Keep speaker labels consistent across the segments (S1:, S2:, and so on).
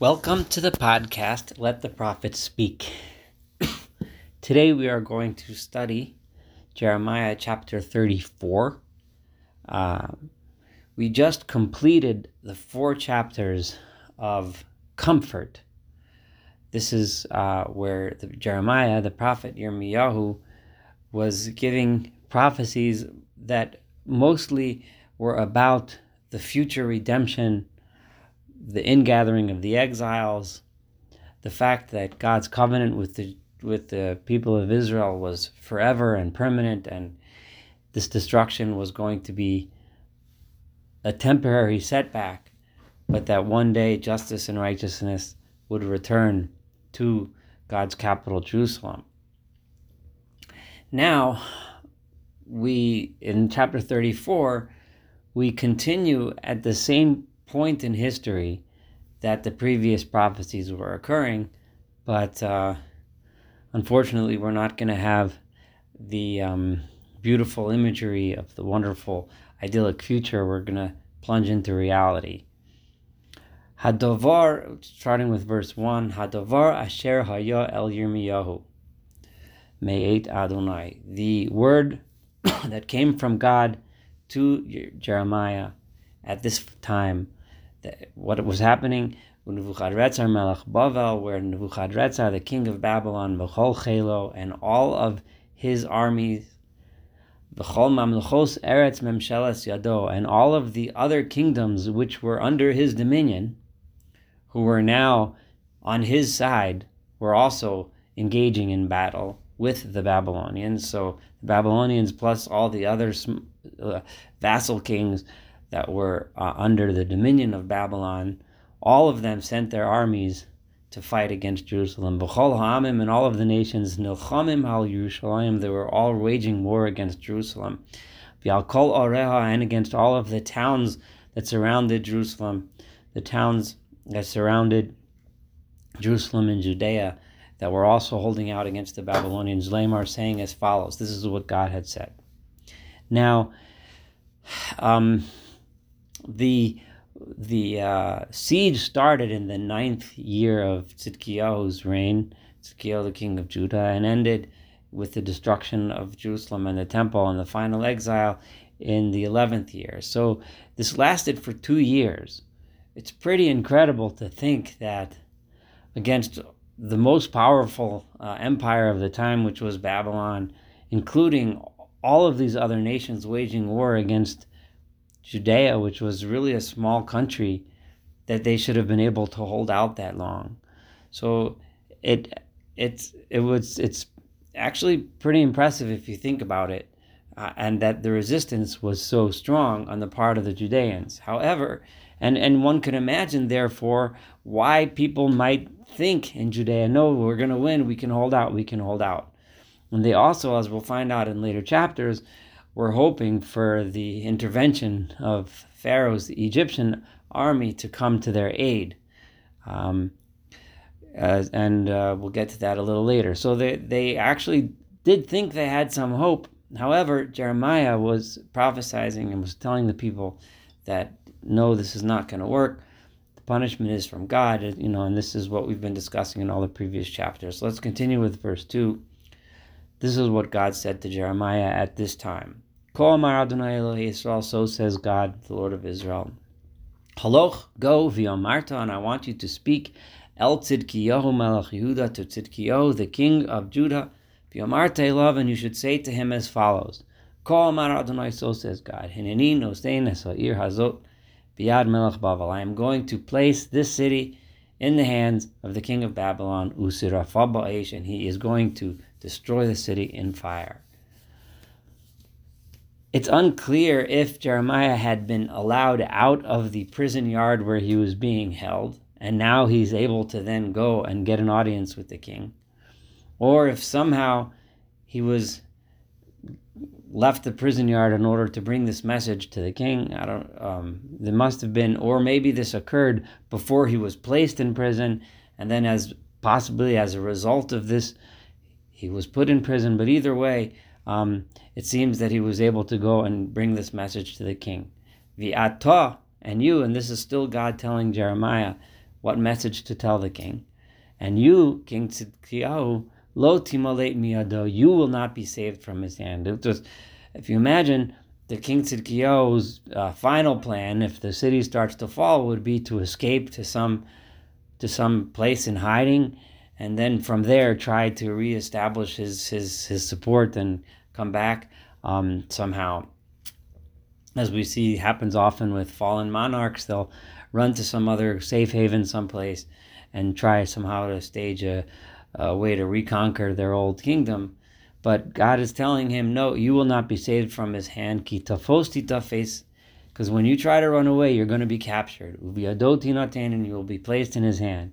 S1: Welcome to the podcast, Let the Prophet Speak. Today we are going to study Jeremiah chapter 34. Uh, we just completed the four chapters of comfort. This is uh, where the, Jeremiah, the prophet Yirmiyahu, was giving prophecies that mostly were about the future redemption the ingathering of the exiles, the fact that God's covenant with the with the people of Israel was forever and permanent, and this destruction was going to be a temporary setback, but that one day justice and righteousness would return to God's capital, Jerusalem. Now, we in chapter 34, we continue at the same point in history that the previous prophecies were occurring, but uh, unfortunately, we're not going to have the um, beautiful imagery of the wonderful, idyllic future. We're going to plunge into reality. Hadovar, starting with verse 1, Hadovar asher haya el Yirmiyahu, me'et Adonai. The word that came from God to Jeremiah at this time what was happening Nebuchadrezzar Melech Bavel, where Nebuchadrezzar, the king of Babylon, Bechol Chelo, and all of his armies, Bechol Mamluchos Eretz Memshelas Yado, and all of the other kingdoms which were under his dominion, who were now on his side, were also engaging in battle with the Babylonians. So the Babylonians plus all the other uh, vassal kings that were uh, under the dominion of Babylon, all of them sent their armies to fight against Jerusalem. B'chol ha'amim and all of the nations, nilchamim al Yerushalayim, they were all waging war against Jerusalem. V'al kol oreha, and against all of the towns that surrounded Jerusalem, the towns that surrounded Jerusalem and Judea, that were also holding out against the Babylonians. Lamar saying as follows: This is what God had said. Now, um, the the uh, siege started in the ninth year of Tzidkiyahu's reign, Tzidkiyahu, the king of Judah, and ended with the destruction of Jerusalem and the temple and the final exile in the 11th year. So this lasted for two years. It's pretty incredible to think that against the most powerful uh, empire of the time, which was Babylon, including all of these other nations waging war against Judea, which was really a small country, that they should have been able to hold out that long. So it it's it was it's actually pretty impressive if you think about it, uh, and that the resistance was so strong on the part of the Judeans. However, and and one could imagine therefore why people might think in Judea, no, we're going to win, we can hold out, we can hold out. And they also, as we'll find out in later chapters, were hoping for the intervention of Pharaoh's Egyptian army to come to their aid. Um, as, and uh, we'll get to that a little later. So they, they actually did think they had some hope. However, Jeremiah was prophesying and was telling the people that no, this is not going to work. The punishment is from God, you know, and this is what we've been discussing in all the previous chapters. So let's continue with verse 2. This is what God said to Jeremiah at this time. Ko Amar Adonai so says God, the Lord of Israel. Haloch, go v'amarta, and I want you to speak El Tzidkiyahu Melech Yehuda to Tzidkiyahu, the king of Judah, v'amarta love, and you should say to him as follows. Ko Amar Adonai, so says God, Hineni nosein esa'ir hazot biad melech Bavel. I am going to place this city in the hands of the king of Babylon, Usirafa Ba'esh, and he is going to destroy the city in fire. It's unclear if Jeremiah had been allowed out of the prison yard where he was being held, and now he's able to then go and get an audience with the king, or if somehow he was left the prison yard in order to bring this message to the king. I don't. Um, there must have been, or maybe this occurred before he was placed in prison, and then as possibly as a result of this, he was put in prison. But either way, um, it seems that he was able to go and bring this message to the king. Vi'ata, and you, and this is still God telling Jeremiah, what message to tell the king. And you, King Tzidkiyahu, lo timalet miyado, you will not be saved from his hand. It was, if you imagine, the King Tzidkiyahu's uh, final plan, if the city starts to fall, would be to escape to some to some place in hiding, and then from there try to reestablish his his his support and come back um, somehow. As we see happens often with fallen monarchs, they'll run to some other safe haven someplace and try somehow to stage a, a way to reconquer their old kingdom. But God is telling him, no, you will not be saved from his hand. Because when you try to run away, you're going to be captured. And you will be placed in his hand.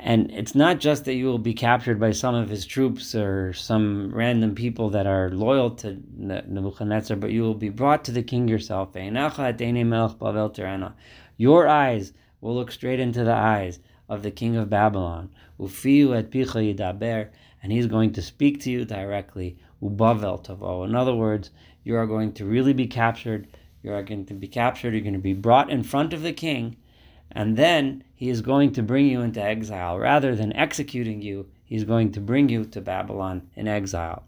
S1: And it's not just that you will be captured by some of his troops or some random people that are loyal to Nebuchadnezzar, but you will be brought to the king yourself. Your eyes will look straight into the eyes of the king of Babylon. And he's going to speak to you directly. In other words, you are going to really be captured. You are going to be captured. You're going to be brought in front of the king and then he is going to bring you into exile. Rather than executing you, he's going to bring you to Babylon in exile.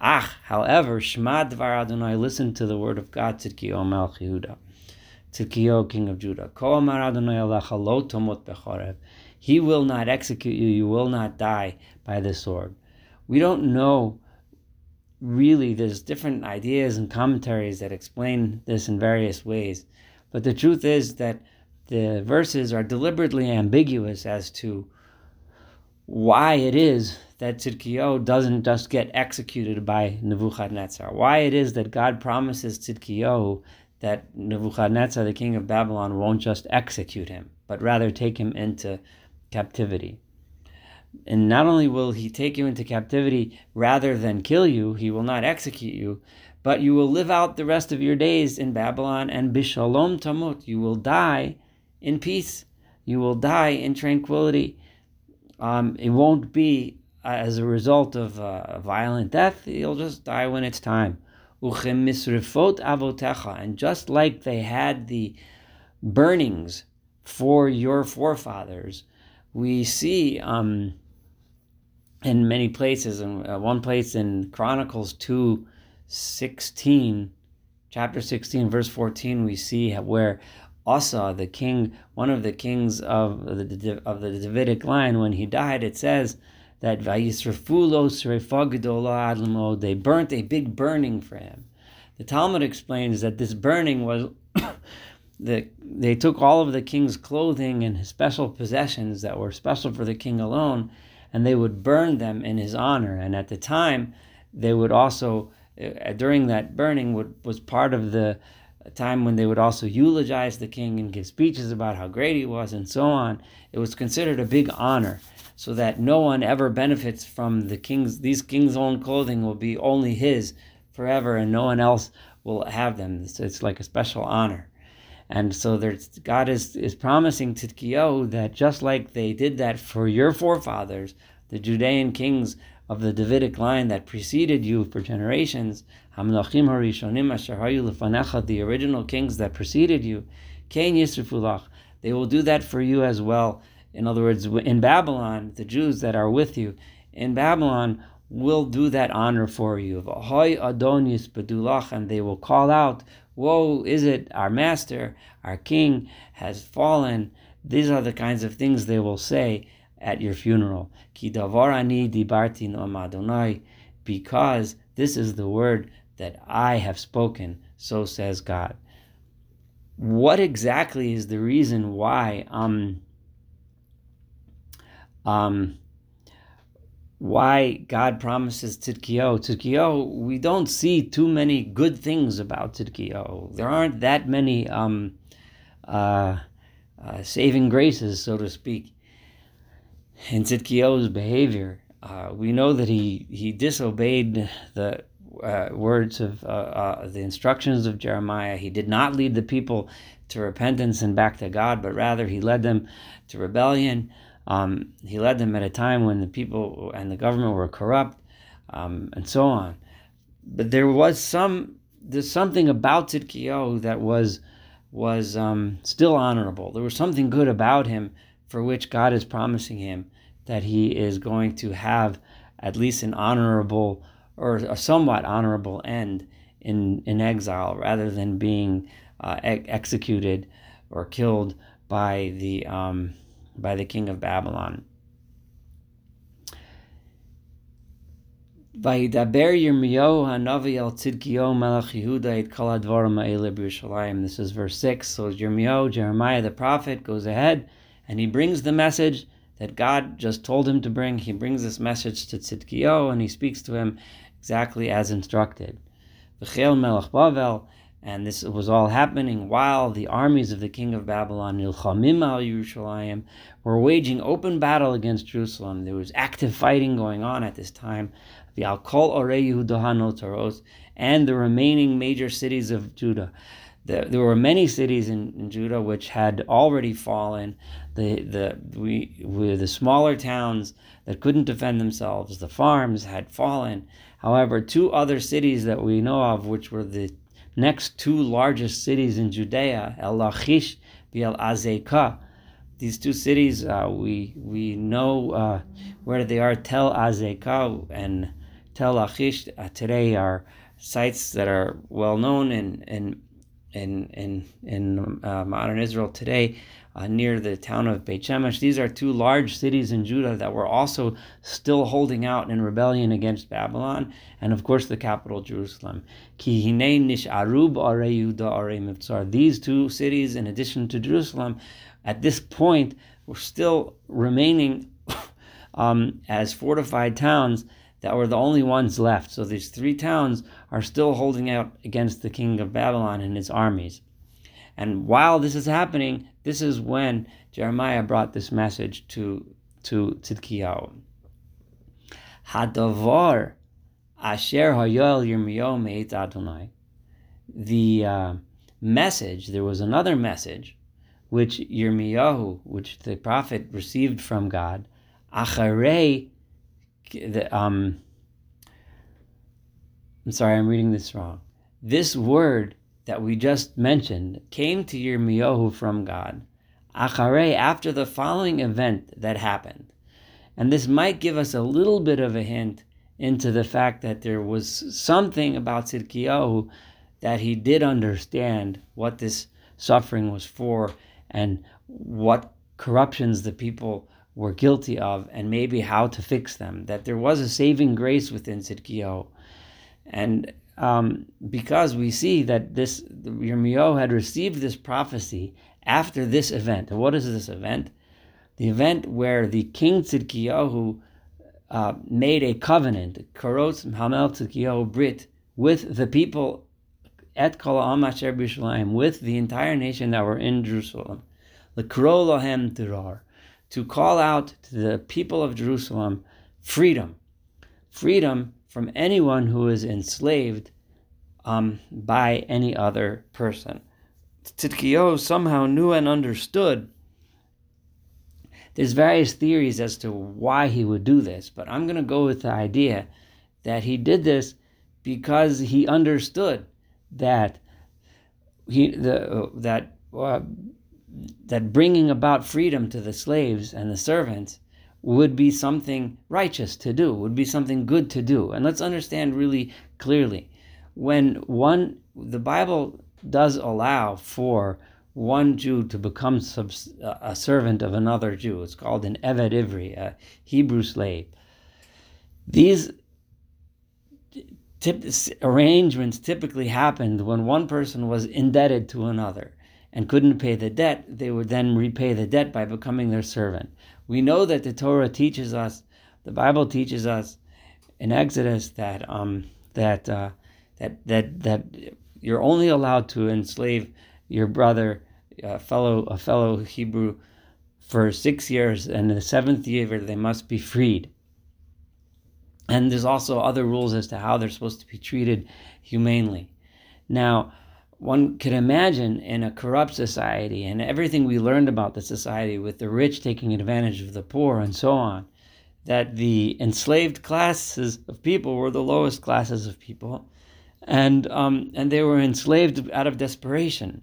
S1: Ach, however, Shema Dvar Adonai, listen to the word of God, Tzidkiyo Melch Yehuda, Tzidkiyo, king of Judah. Ko Amar Adonai Alecha lo tomot bechorev. He will not execute you, you will not die by the sword. We don't know really, there's different ideas and commentaries that explain this in various ways. But the truth is that the verses are deliberately ambiguous as to why it is that Tzidkiyahu doesn't just get executed by Nebuchadnezzar. Why it is that God promises Tzidkiyahu that Nebuchadnezzar, the king of Babylon, won't just execute him, but rather take him into captivity. And not only will he take you into captivity rather than kill you, he will not execute you, but you will live out the rest of your days in Babylon and bishalom tamut. You will die in peace. You will die in tranquility. Um, it won't be uh, as a result of uh, violent death. You'll just die when it's time. And just like they had the burnings for your forefathers, we see um, in many places, in uh, one place in Chronicles 2 16, chapter 16, verse 14, we see where Asa, the king, one of the kings of the of the Davidic line, when he died, it says that they burnt a big burning for him. The Talmud explains that this burning was that they took all of the king's clothing and his special possessions that were special for the king alone, and they would burn them in his honor. And at the time, they would also uh, during that burning would, was part of the a time when they would also eulogize the king and give speeches about how great he was and so on. It was considered a big honor, so that no one ever benefits from the king's these king's own clothing will be only his forever, and no one else will have them. It's, it's like a special honor. And so God is, is promising to Tzidkiyahu that just like they did that for your forefathers, the Judean kings of the Davidic line that preceded you for generations, Hamlachim Harishonim the original kings that preceded you, Kain Yisrifulach, they will do that for you as well. In other words, in Babylon, the Jews that are with you in Babylon will do that honor for you. Ahoy Adonis Badulach, And they will call out, Woe is it, our master, our king has fallen. These are the kinds of things they will say at your funeral. Because this is the word that I have spoken, so says God. What exactly is the reason why um um why God promises Tzidkiyahu. Tzidkiyahu, we don't see too many good things about Tzidkiyahu. There aren't that many um, uh, uh, saving graces, so to speak in Tzidkiyahu's behavior. Uh, we know that he, he disobeyed the uh, words of uh, uh, the instructions of Jeremiah. He did not lead the people to repentance and back to God, but rather he led them to rebellion. Um, he led them at a time when the people and the government were corrupt, um, and so on. But there was some there's something about Tzidkiyahu that was was um, still honorable. There was something good about him for which God is promising him that he is going to have at least an honorable or a somewhat honorable end in, in exile rather than being uh, ex- executed or killed by the um, by the king of Babylon. This is verse 6. So Jeremiah the prophet, goes ahead and he brings the message that God just told him to bring. He brings this message to Tzidkiyo and he speaks to him exactly as instructed. V'chel Melech Bavel and this was all happening while the armies of the king of Babylon, Nilchamim al Yerushalayim, were waging open battle against Jerusalem. There was active fighting going on at this time. The Alkol Orei Yehudah and the remaining major cities of Judah. There, there were many cities in, in, Judah which had already fallen. The the we, we the smaller towns that couldn't defend themselves, the farms had fallen. However, two other cities that we know of, which were the next two largest cities in Judea, El Lachish, El Azekah. These two cities, uh, we we know uh, where they are. Tel Azekah and Tel Lachish uh, today are sites that are well known in in in in, in uh, modern Israel today uh, near the town of Beit Shemesh. These are two large cities in Judah that were also still holding out in rebellion against Babylon, and of course the capital Jerusalem. These two cities, in addition to Jerusalem, at this point were still remaining um, as fortified towns that were the only ones left. So these three towns are still holding out against the king of Babylon and his armies. And while this is happening, this is when Jeremiah brought this message to to Tzidkiyahu. Hadavar asher hayol meit Adonai. The uh, message, there was another message, which Yirmiyahu, which the prophet received from God, acharei, the, um, I'm sorry, I'm reading this wrong. This word that we just mentioned came to Yirmiyahu from God, Achare, after the following event that happened. And this might give us a little bit of a hint into the fact that there was something about Tzidkiyahu that he did understand what this suffering was for and what corruptions the people were guilty of and maybe how to fix them. That there was a saving grace within Tzidkiyahu. And um, because we see that this Yirmiyahu had received this prophecy after this event. And what is this event? The event where the king Tzidkiyahu uh, made a covenant, Karot Hamel Tzidkiyahu Brit, with the people at Kol Asher B'Yerushalayim, with the entire nation that were in Jerusalem. L'kro lohem tirar, to call out to the people of Jerusalem freedom, freedom from anyone who is enslaved um, by any other person. Tzidkiyahu somehow knew and understood. There's various theories as to why he would do this, but I'm going to go with the idea that he did this because he understood that he the that uh, that bringing about freedom to the slaves and the servants would be something righteous to do, would be something good to do. And let's understand really clearly when one, the Bible does allow for one Jew to become a servant of another Jew. It's called an Eved Ivri, a Hebrew slave. These arrangements typically happened when one person was indebted to another and couldn't pay the debt, they would then repay the debt by becoming their servant. We know that the Torah teaches us, the Bible teaches us in Exodus that um, that uh, that that that you're only allowed to enslave your brother, a fellow a fellow Hebrew, for six years, and in the seventh year they must be freed. And there's also other rules as to how they're supposed to be treated humanely. Now, one could imagine in a corrupt society and everything we learned about the society with the rich taking advantage of the poor and so on, that the enslaved classes of people were the lowest classes of people, and um, and they were enslaved out of desperation.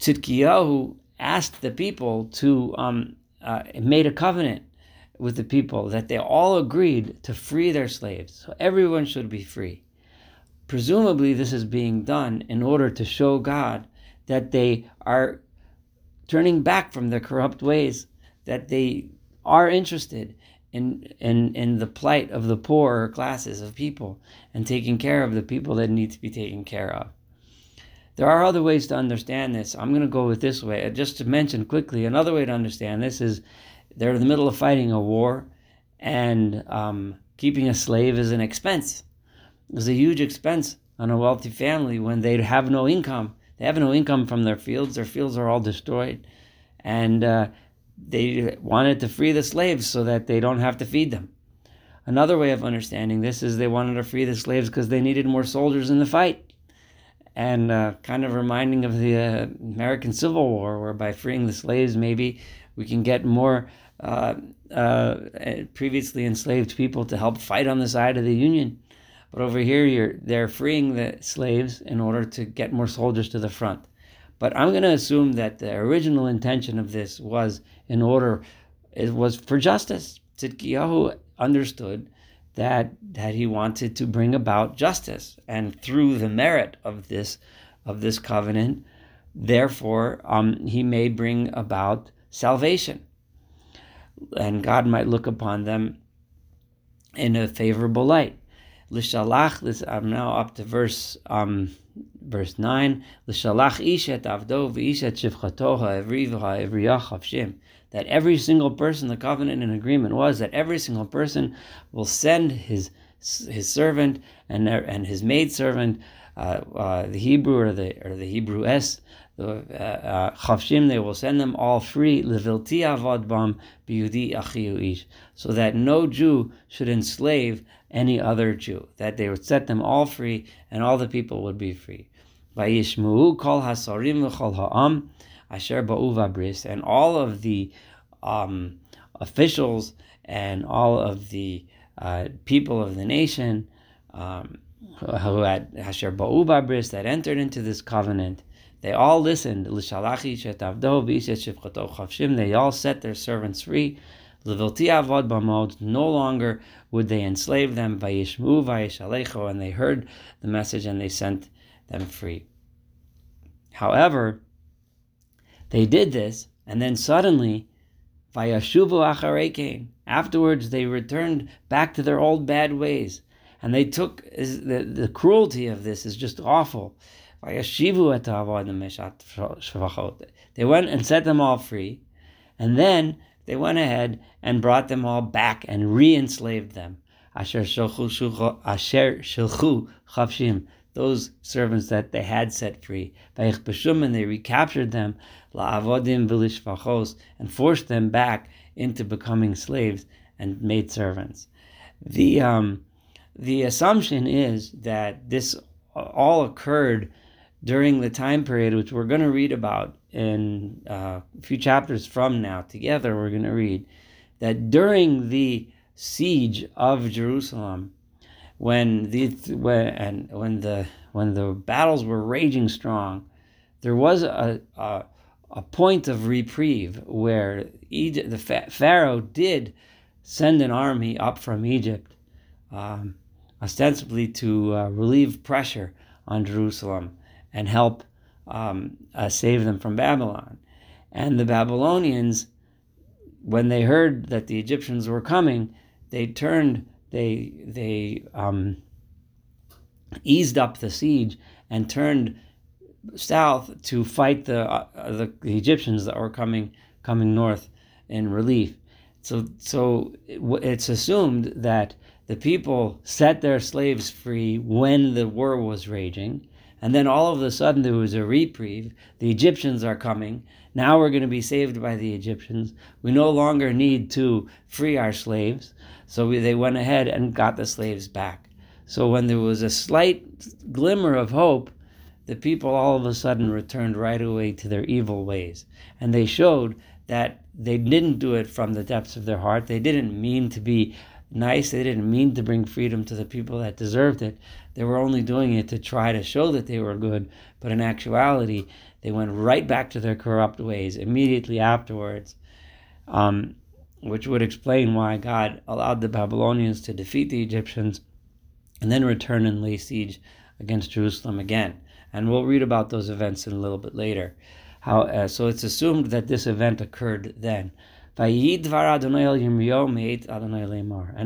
S1: Tzidkiyahu asked the people to um, uh, made a covenant with the people that they all agreed to free their slaves. So everyone should be free. Presumably, this is being done in order to show God that they are turning back from their corrupt ways, that they are interested in, in, in the plight of the poorer classes of people and taking care of the people that need to be taken care of. There are other ways to understand this. I'm going to go with this way. Just to mention quickly, another way to understand this is they're in the middle of fighting a war, and um, keeping a slave is an expense. It's a huge expense on a wealthy family when they have no income. They have no income from their fields. Their fields are all destroyed, and uh, they wanted to free the slaves so that they don't have to feed them. Another way of understanding this is they wanted to free the slaves because they needed more soldiers in the fight. And uh, kind of reminding of the uh, American Civil War, where by freeing the slaves, maybe we can get more uh, uh, previously enslaved people to help fight on the side of the Union. But over here, you're, they're freeing the slaves in order to get more soldiers to the front. But I'm going to assume that the original intention of this was in order, it was for justice. Tzidkiyahu understood that that he wanted to bring about justice, and through the merit of this of this covenant, therefore, um, he may bring about salvation and God might look upon them in a favorable light. L'shalach, this I'm now up to verse um, verse nine. L'shalach ishet avdo v'ishet shivchatoha evri v'ha'evriyach That every single person, the covenant and agreement was that every single person will send his his servant and and his maid servant, uh, uh, the Hebrew or the or the Hebrew s uh, Chavshim, they will send them all free, levilti avad bam biyudi achiu ish, so that no Jew should enslave any other Jew, that they would set them all free, and all the people would be free. Hasarim ha'am and all of the um, officials and all of the uh, people of the nation um, who had that entered into this covenant they all listened. They all set their servants free. No longer would they enslave them. And they heard the message and they sent them free. However, they did this, and then suddenly, afterwards they returned back to their old bad ways. And they took the, the cruelty of this is just awful. They went and set them all free, and then they went ahead and brought them all back and re-enslaved them. Asher shilchu chavshim, those servants that they had set free. And they recaptured them, la'avodim v'lishvachos, and forced them back into becoming slaves and maid servants. The um, the assumption is that this all occurred during the time period which we're going to read about in uh, a few chapters from now together we're going to read that during the siege of Jerusalem when the when and when the when the battles were raging strong there was a, a, a point of reprieve where Egypt, the Pharaoh did send an army up from Egypt um, ostensibly to uh, relieve pressure on Jerusalem and help um, uh, save them from Babylon. And the Babylonians, when they heard that the Egyptians were coming, they turned, they they um, eased up the siege and turned south to fight the, uh, the, the Egyptians that were coming coming north in relief. So so it's assumed that the people set their slaves free when the war was raging, and then all of a sudden there was a reprieve. The Egyptians are coming. Now we're going to be saved by the Egyptians. We no longer need to free our slaves. So we, they went ahead and got the slaves back. So when there was a slight glimmer of hope, the people all of a sudden returned right away to their evil ways. And they showed that they didn't do it from the depths of their heart. They didn't mean to be nice. They didn't mean to bring freedom to the people that deserved it. They were only doing it to try to show that they were good, but in actuality, They went right back to their corrupt ways immediately afterwards, um, which would explain why God allowed the Babylonians to defeat the Egyptians and then return and lay siege against Jerusalem again. And we'll read about those events in a little bit later. How, uh, so it's assumed that this event occurred then. And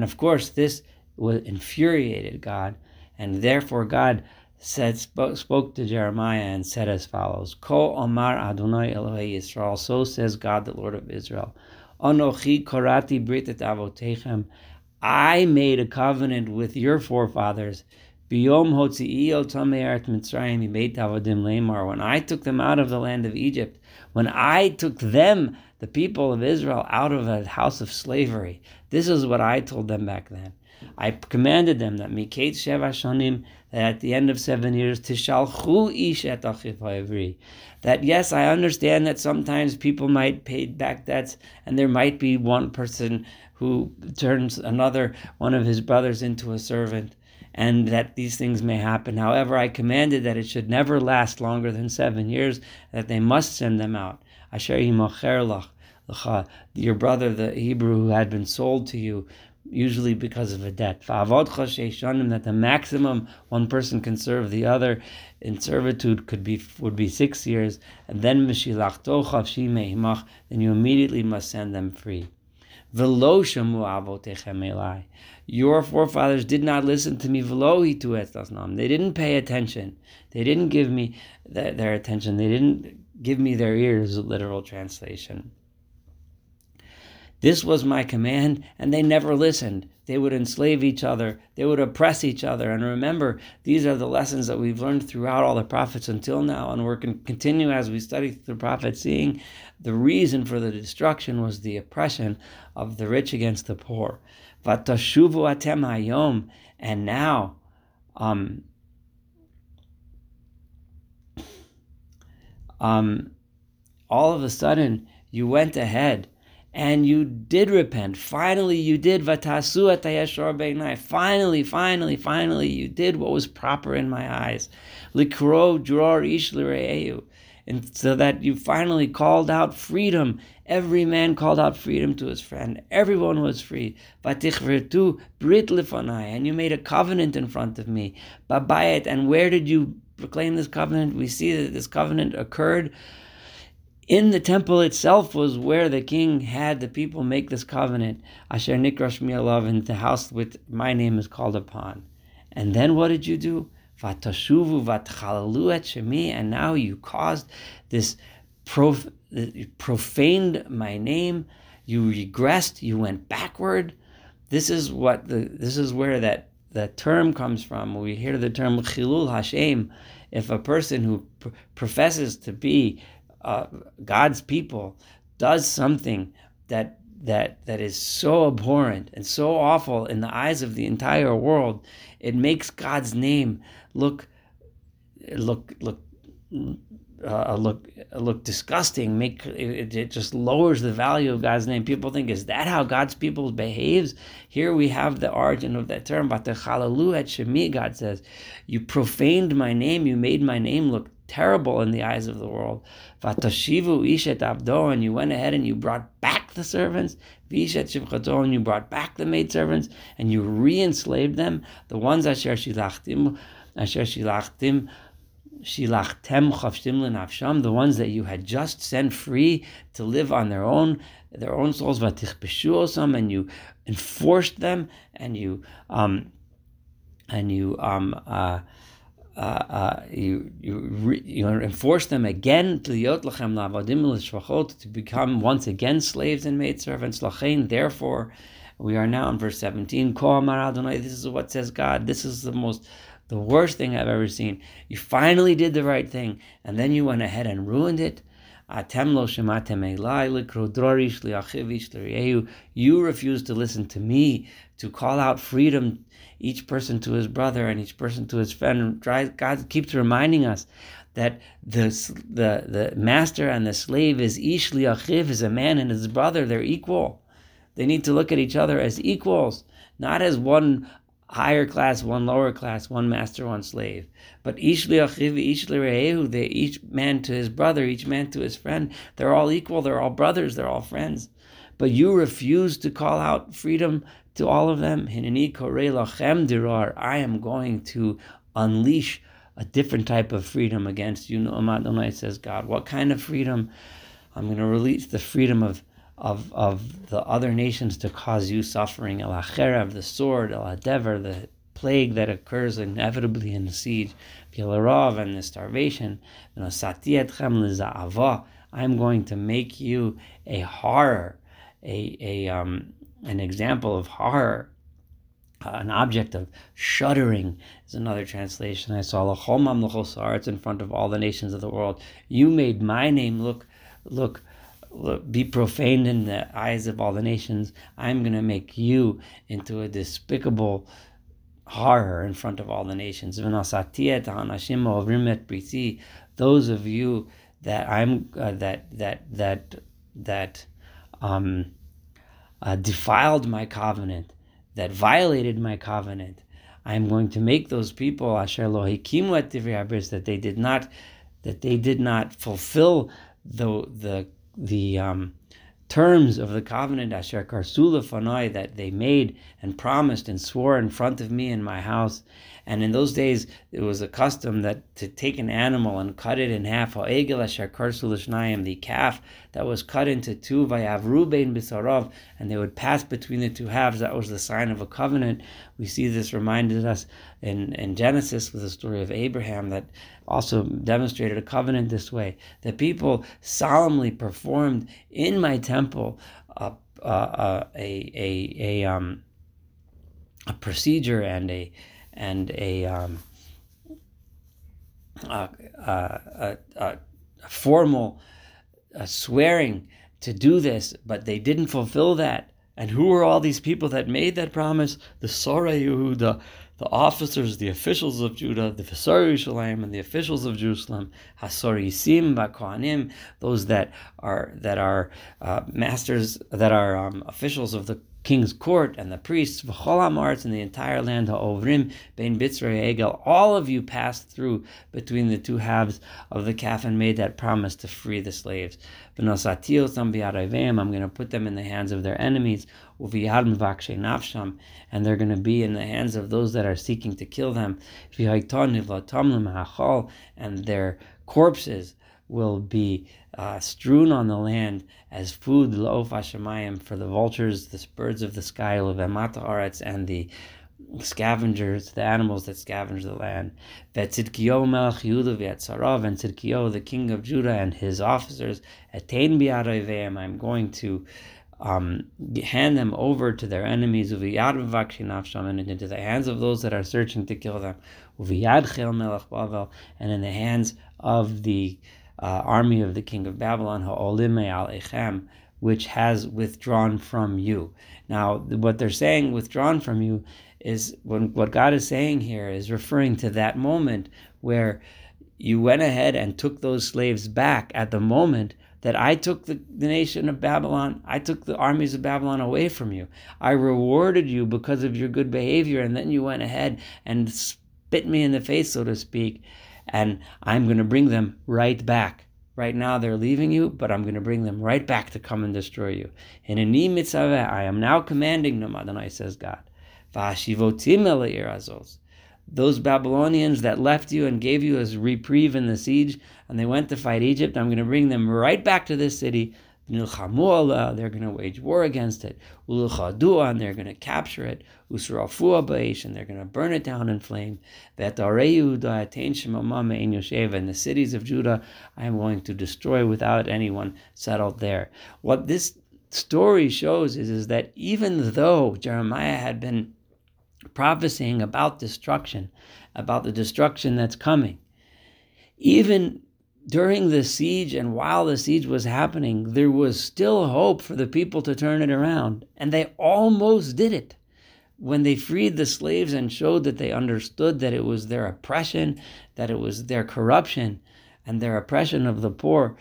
S1: of course, this infuriated God, and therefore God said spoke, spoke to Jeremiah and said as follows: Ko Omar Adonai Elohei. So says God, the Lord of Israel. Korati britet avotechem. I made a covenant with your forefathers. When I took them out of the land of Egypt, when I took them, the people of Israel, out of a house of slavery, this is what I told them back then. I commanded them that mikate sheva shanim, that at the end of seven years, tishalchu ish That yes, I understand that sometimes people might pay back debts, and there might be one person who turns another one of his brothers into a servant, and that these things may happen. However, I commanded that it should never last longer than seven years, that they must send them out. Asher your brother, the Hebrew who had been sold to you, usually because of a debt. That the maximum one person can serve the other in servitude could be would be six years, and then then you immediately must send them free. Your forefathers did not listen to me. They didn't pay attention. They didn't give me their, attention. They didn't give me their ears, literal translation. This was my command, and they never listened. They would enslave each other, they would oppress each other. And remember, these are the lessons that we've learned throughout all the prophets until now, and we're going to continue as we study the prophets, seeing the reason for the destruction was the oppression of the rich against the poor. Vatashuvu atem hayom, and now, um, um, all of a sudden, you went ahead and you did repent. Finally, you did vatasu atayashor beinai. Finally, finally, finally, you did what was proper in my eyes. Likro dror ish and so that you finally called out freedom. Every man called out freedom to his friend. Everyone was free. Vatichvertu brit lifanai, and you made a covenant in front of me. Babayet, and where did you proclaim this covenant? We see that this covenant occurred in the temple itself was where the king had the people make this covenant. Asher nikrash mi'alav, in the house with my name is called upon. And then what did you do? Vatashuvu et shemi, and now you caused this prof, profaned my name. You regressed. You went backward. This is what the this is where that the term comes from. We hear the term chilul Hashem. If a person who pr- professes to be uh, God's people does something that that that is so abhorrent and so awful in the eyes of the entire world, it makes God's name look look look uh, look look disgusting. Make it, it, just lowers the value of God's name. People think, is that how God's people behaves? Here we have the origin of that term. But the et shemi, God says, you profaned my name. You made my name look terrible in the eyes of the world. Vatashivu ishet abdo, and you went ahead and you brought back the servants. Vishet shivchato, and you brought back the maidservants, and you re-enslaved them. The ones asher shilachtim, the ones that you had just sent free to live on their own, their own souls. And you enforced them, and you um, and you um uh uh, uh, you you re, you enforce them again to become once again slaves and maidservants. Therefore, we are now in verse seventeen. This is what says God. This is the most the worst thing I've ever seen. You finally did the right thing, and then you went ahead and ruined it. You refuse to listen to me, to call out freedom each person to his brother and each person to his friend. God keeps reminding us that the, the, the master and the slave is ish liachiv, is a man and his brother. They're equal. They need to look at each other as equals, not as one higher class, one lower class, one master, one slave. But each liachiv, each lirehu, they each man to his brother, each man to his friend. They're all equal. They're all brothers. They're all friends. But you refuse to call out freedom to all of them. Hineni korei lachem. I am going to unleash a different type of freedom against you. Adonai says God. What kind of freedom? I'm going to release the freedom of of, of the other nations to cause you suffering. El Acherev, the sword, El Adever, the plague that occurs inevitably in the siege, Pilarov, and the starvation. I'm going to make you a horror, a, a um, an example of horror. Uh, an object of shuddering is another translation I saw. It's in front of all the nations of the world. You made my name look look be profaned in the eyes of all the nations. I'm going to make you into a despicable horror in front of all the nations. Those of you that I'm uh, that that that that um, uh, defiled my covenant, that violated my covenant, I am going to make those people asher that they did not that they did not fulfill the the the um, terms of the covenant asher karsula fanai that they made and promised and swore in front of me in my house. And in those days, it was a custom that to take an animal and cut it in half. The calf that was cut into two, and they would pass between the two halves. That was the sign of a covenant. We see this reminded us in, in Genesis with the story of Abraham that also demonstrated a covenant this way. The people solemnly performed in my temple a, a, a, a, um, a procedure and a and a, um, a, a, a, formal swearing to do this, but they didn't fulfill that. And who were all these people that made that promise? The Sorah Yehuda, the officers, the officials of Judah, the Visar Yerushalayim, and the officials of Jerusalem, Hasorisim, Bakohanim, those that are that are uh, masters, that are um, officials of the king's court and the priests, v'chol in the entire land, ha'ovrim, bein bitzrei egel, all of you passed through between the two halves of the calf and made that promise to free the slaves. V'nosatiotam bi'arayveim, I'm going to put them in the hands of their enemies, u'v'yad mvakshe nafsham, and they're going to be in the hands of those that are seeking to kill them, and their corpses will be uh, strewn on the land as food lo'of hashemayim for the vultures, the birds of the sky, levemata and the scavengers, the animals that scavenge the land. Vetzidkiyo melech Yehuda v'etzarav, and Tzidkiyo, the king of Judah, and his officers, etain bi'adoiveim, I'm going to um, hand them over to their enemies, and into the hands of those that are searching to kill them, and in the hands of the Uh, army of the king of Babylon, Echem, which has withdrawn from you. Now, what they're saying, withdrawn from you, is when, what God is saying here is referring to that moment where you went ahead and took those slaves back at the moment that I took the, the nation of Babylon, I took the armies of Babylon away from you. I rewarded you because of your good behavior, and then you went ahead and spit me in the face, so to speak, and I'm going to bring them right back. Right now they're leaving you, but I'm going to bring them right back to come and destroy you. And In mitzvah, I am now commanding them, Adonai says God. Those Babylonians that left you and gave you a reprieve in the siege, and they went to fight Egypt, I'm going to bring them right back to this city Uh, they're going to wage war against it. and they're going to capture it. and they're going to burn it down in flame. And the cities of Judah I am going to destroy without anyone settled there. What this story shows is, is that even though Jeremiah had been prophesying about destruction, about the destruction that's coming, even during the siege and while the siege was happening, there was still hope for the people to turn it around. And they almost did it. When they freed the slaves and showed that they understood that it was their oppression, that it was their corruption and their oppression of the poor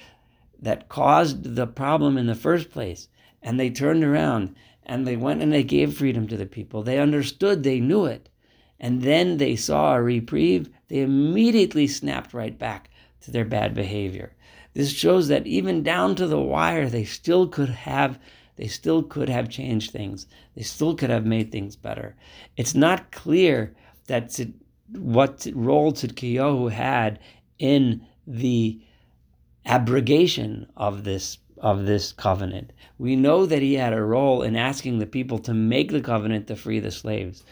S1: that caused the problem in the first place. And they turned around and they went and they gave freedom to the people. They understood, they knew it. and then they saw a reprieve, they immediately snapped right back to their bad behavior. This shows that even down to the wire, they still could have they still could have changed things. They still could have made things better. It's not clear that what role Tzidkiyahu had in the abrogation of this of this covenant. We know that he had a role in asking the people to make the covenant to free the slaves,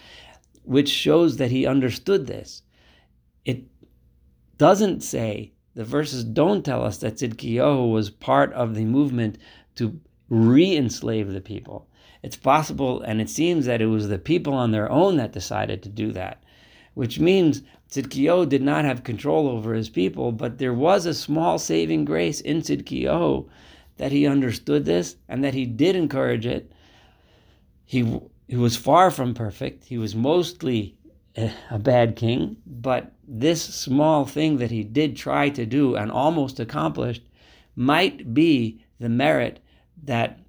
S1: which shows that he understood this. It doesn't say the verses don't tell us that Tzidkiyahu was part of the movement to re-enslave the people. It's possible, and it seems that it was the people on their own that decided to do that, which means Tzidkiyahu did not have control over his people, but there was a small saving grace in Tzidkiyahu that he understood this and that he did encourage it. He, he was far from perfect. He was mostly a bad king, but this small thing that he did try to do and almost accomplished might be the merit that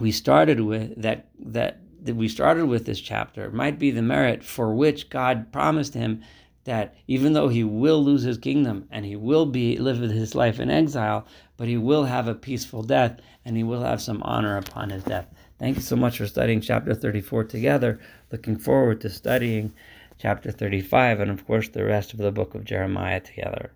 S1: we started with that that that we started with this chapter it might be the merit for which God promised him that even though he will lose his kingdom and he will be live his life in exile, but he will have a peaceful death and he will have some honor upon his death. Thank you so much for studying chapter 34 together. Looking forward to studying chapter 35 and of course the rest of the book of Jeremiah together.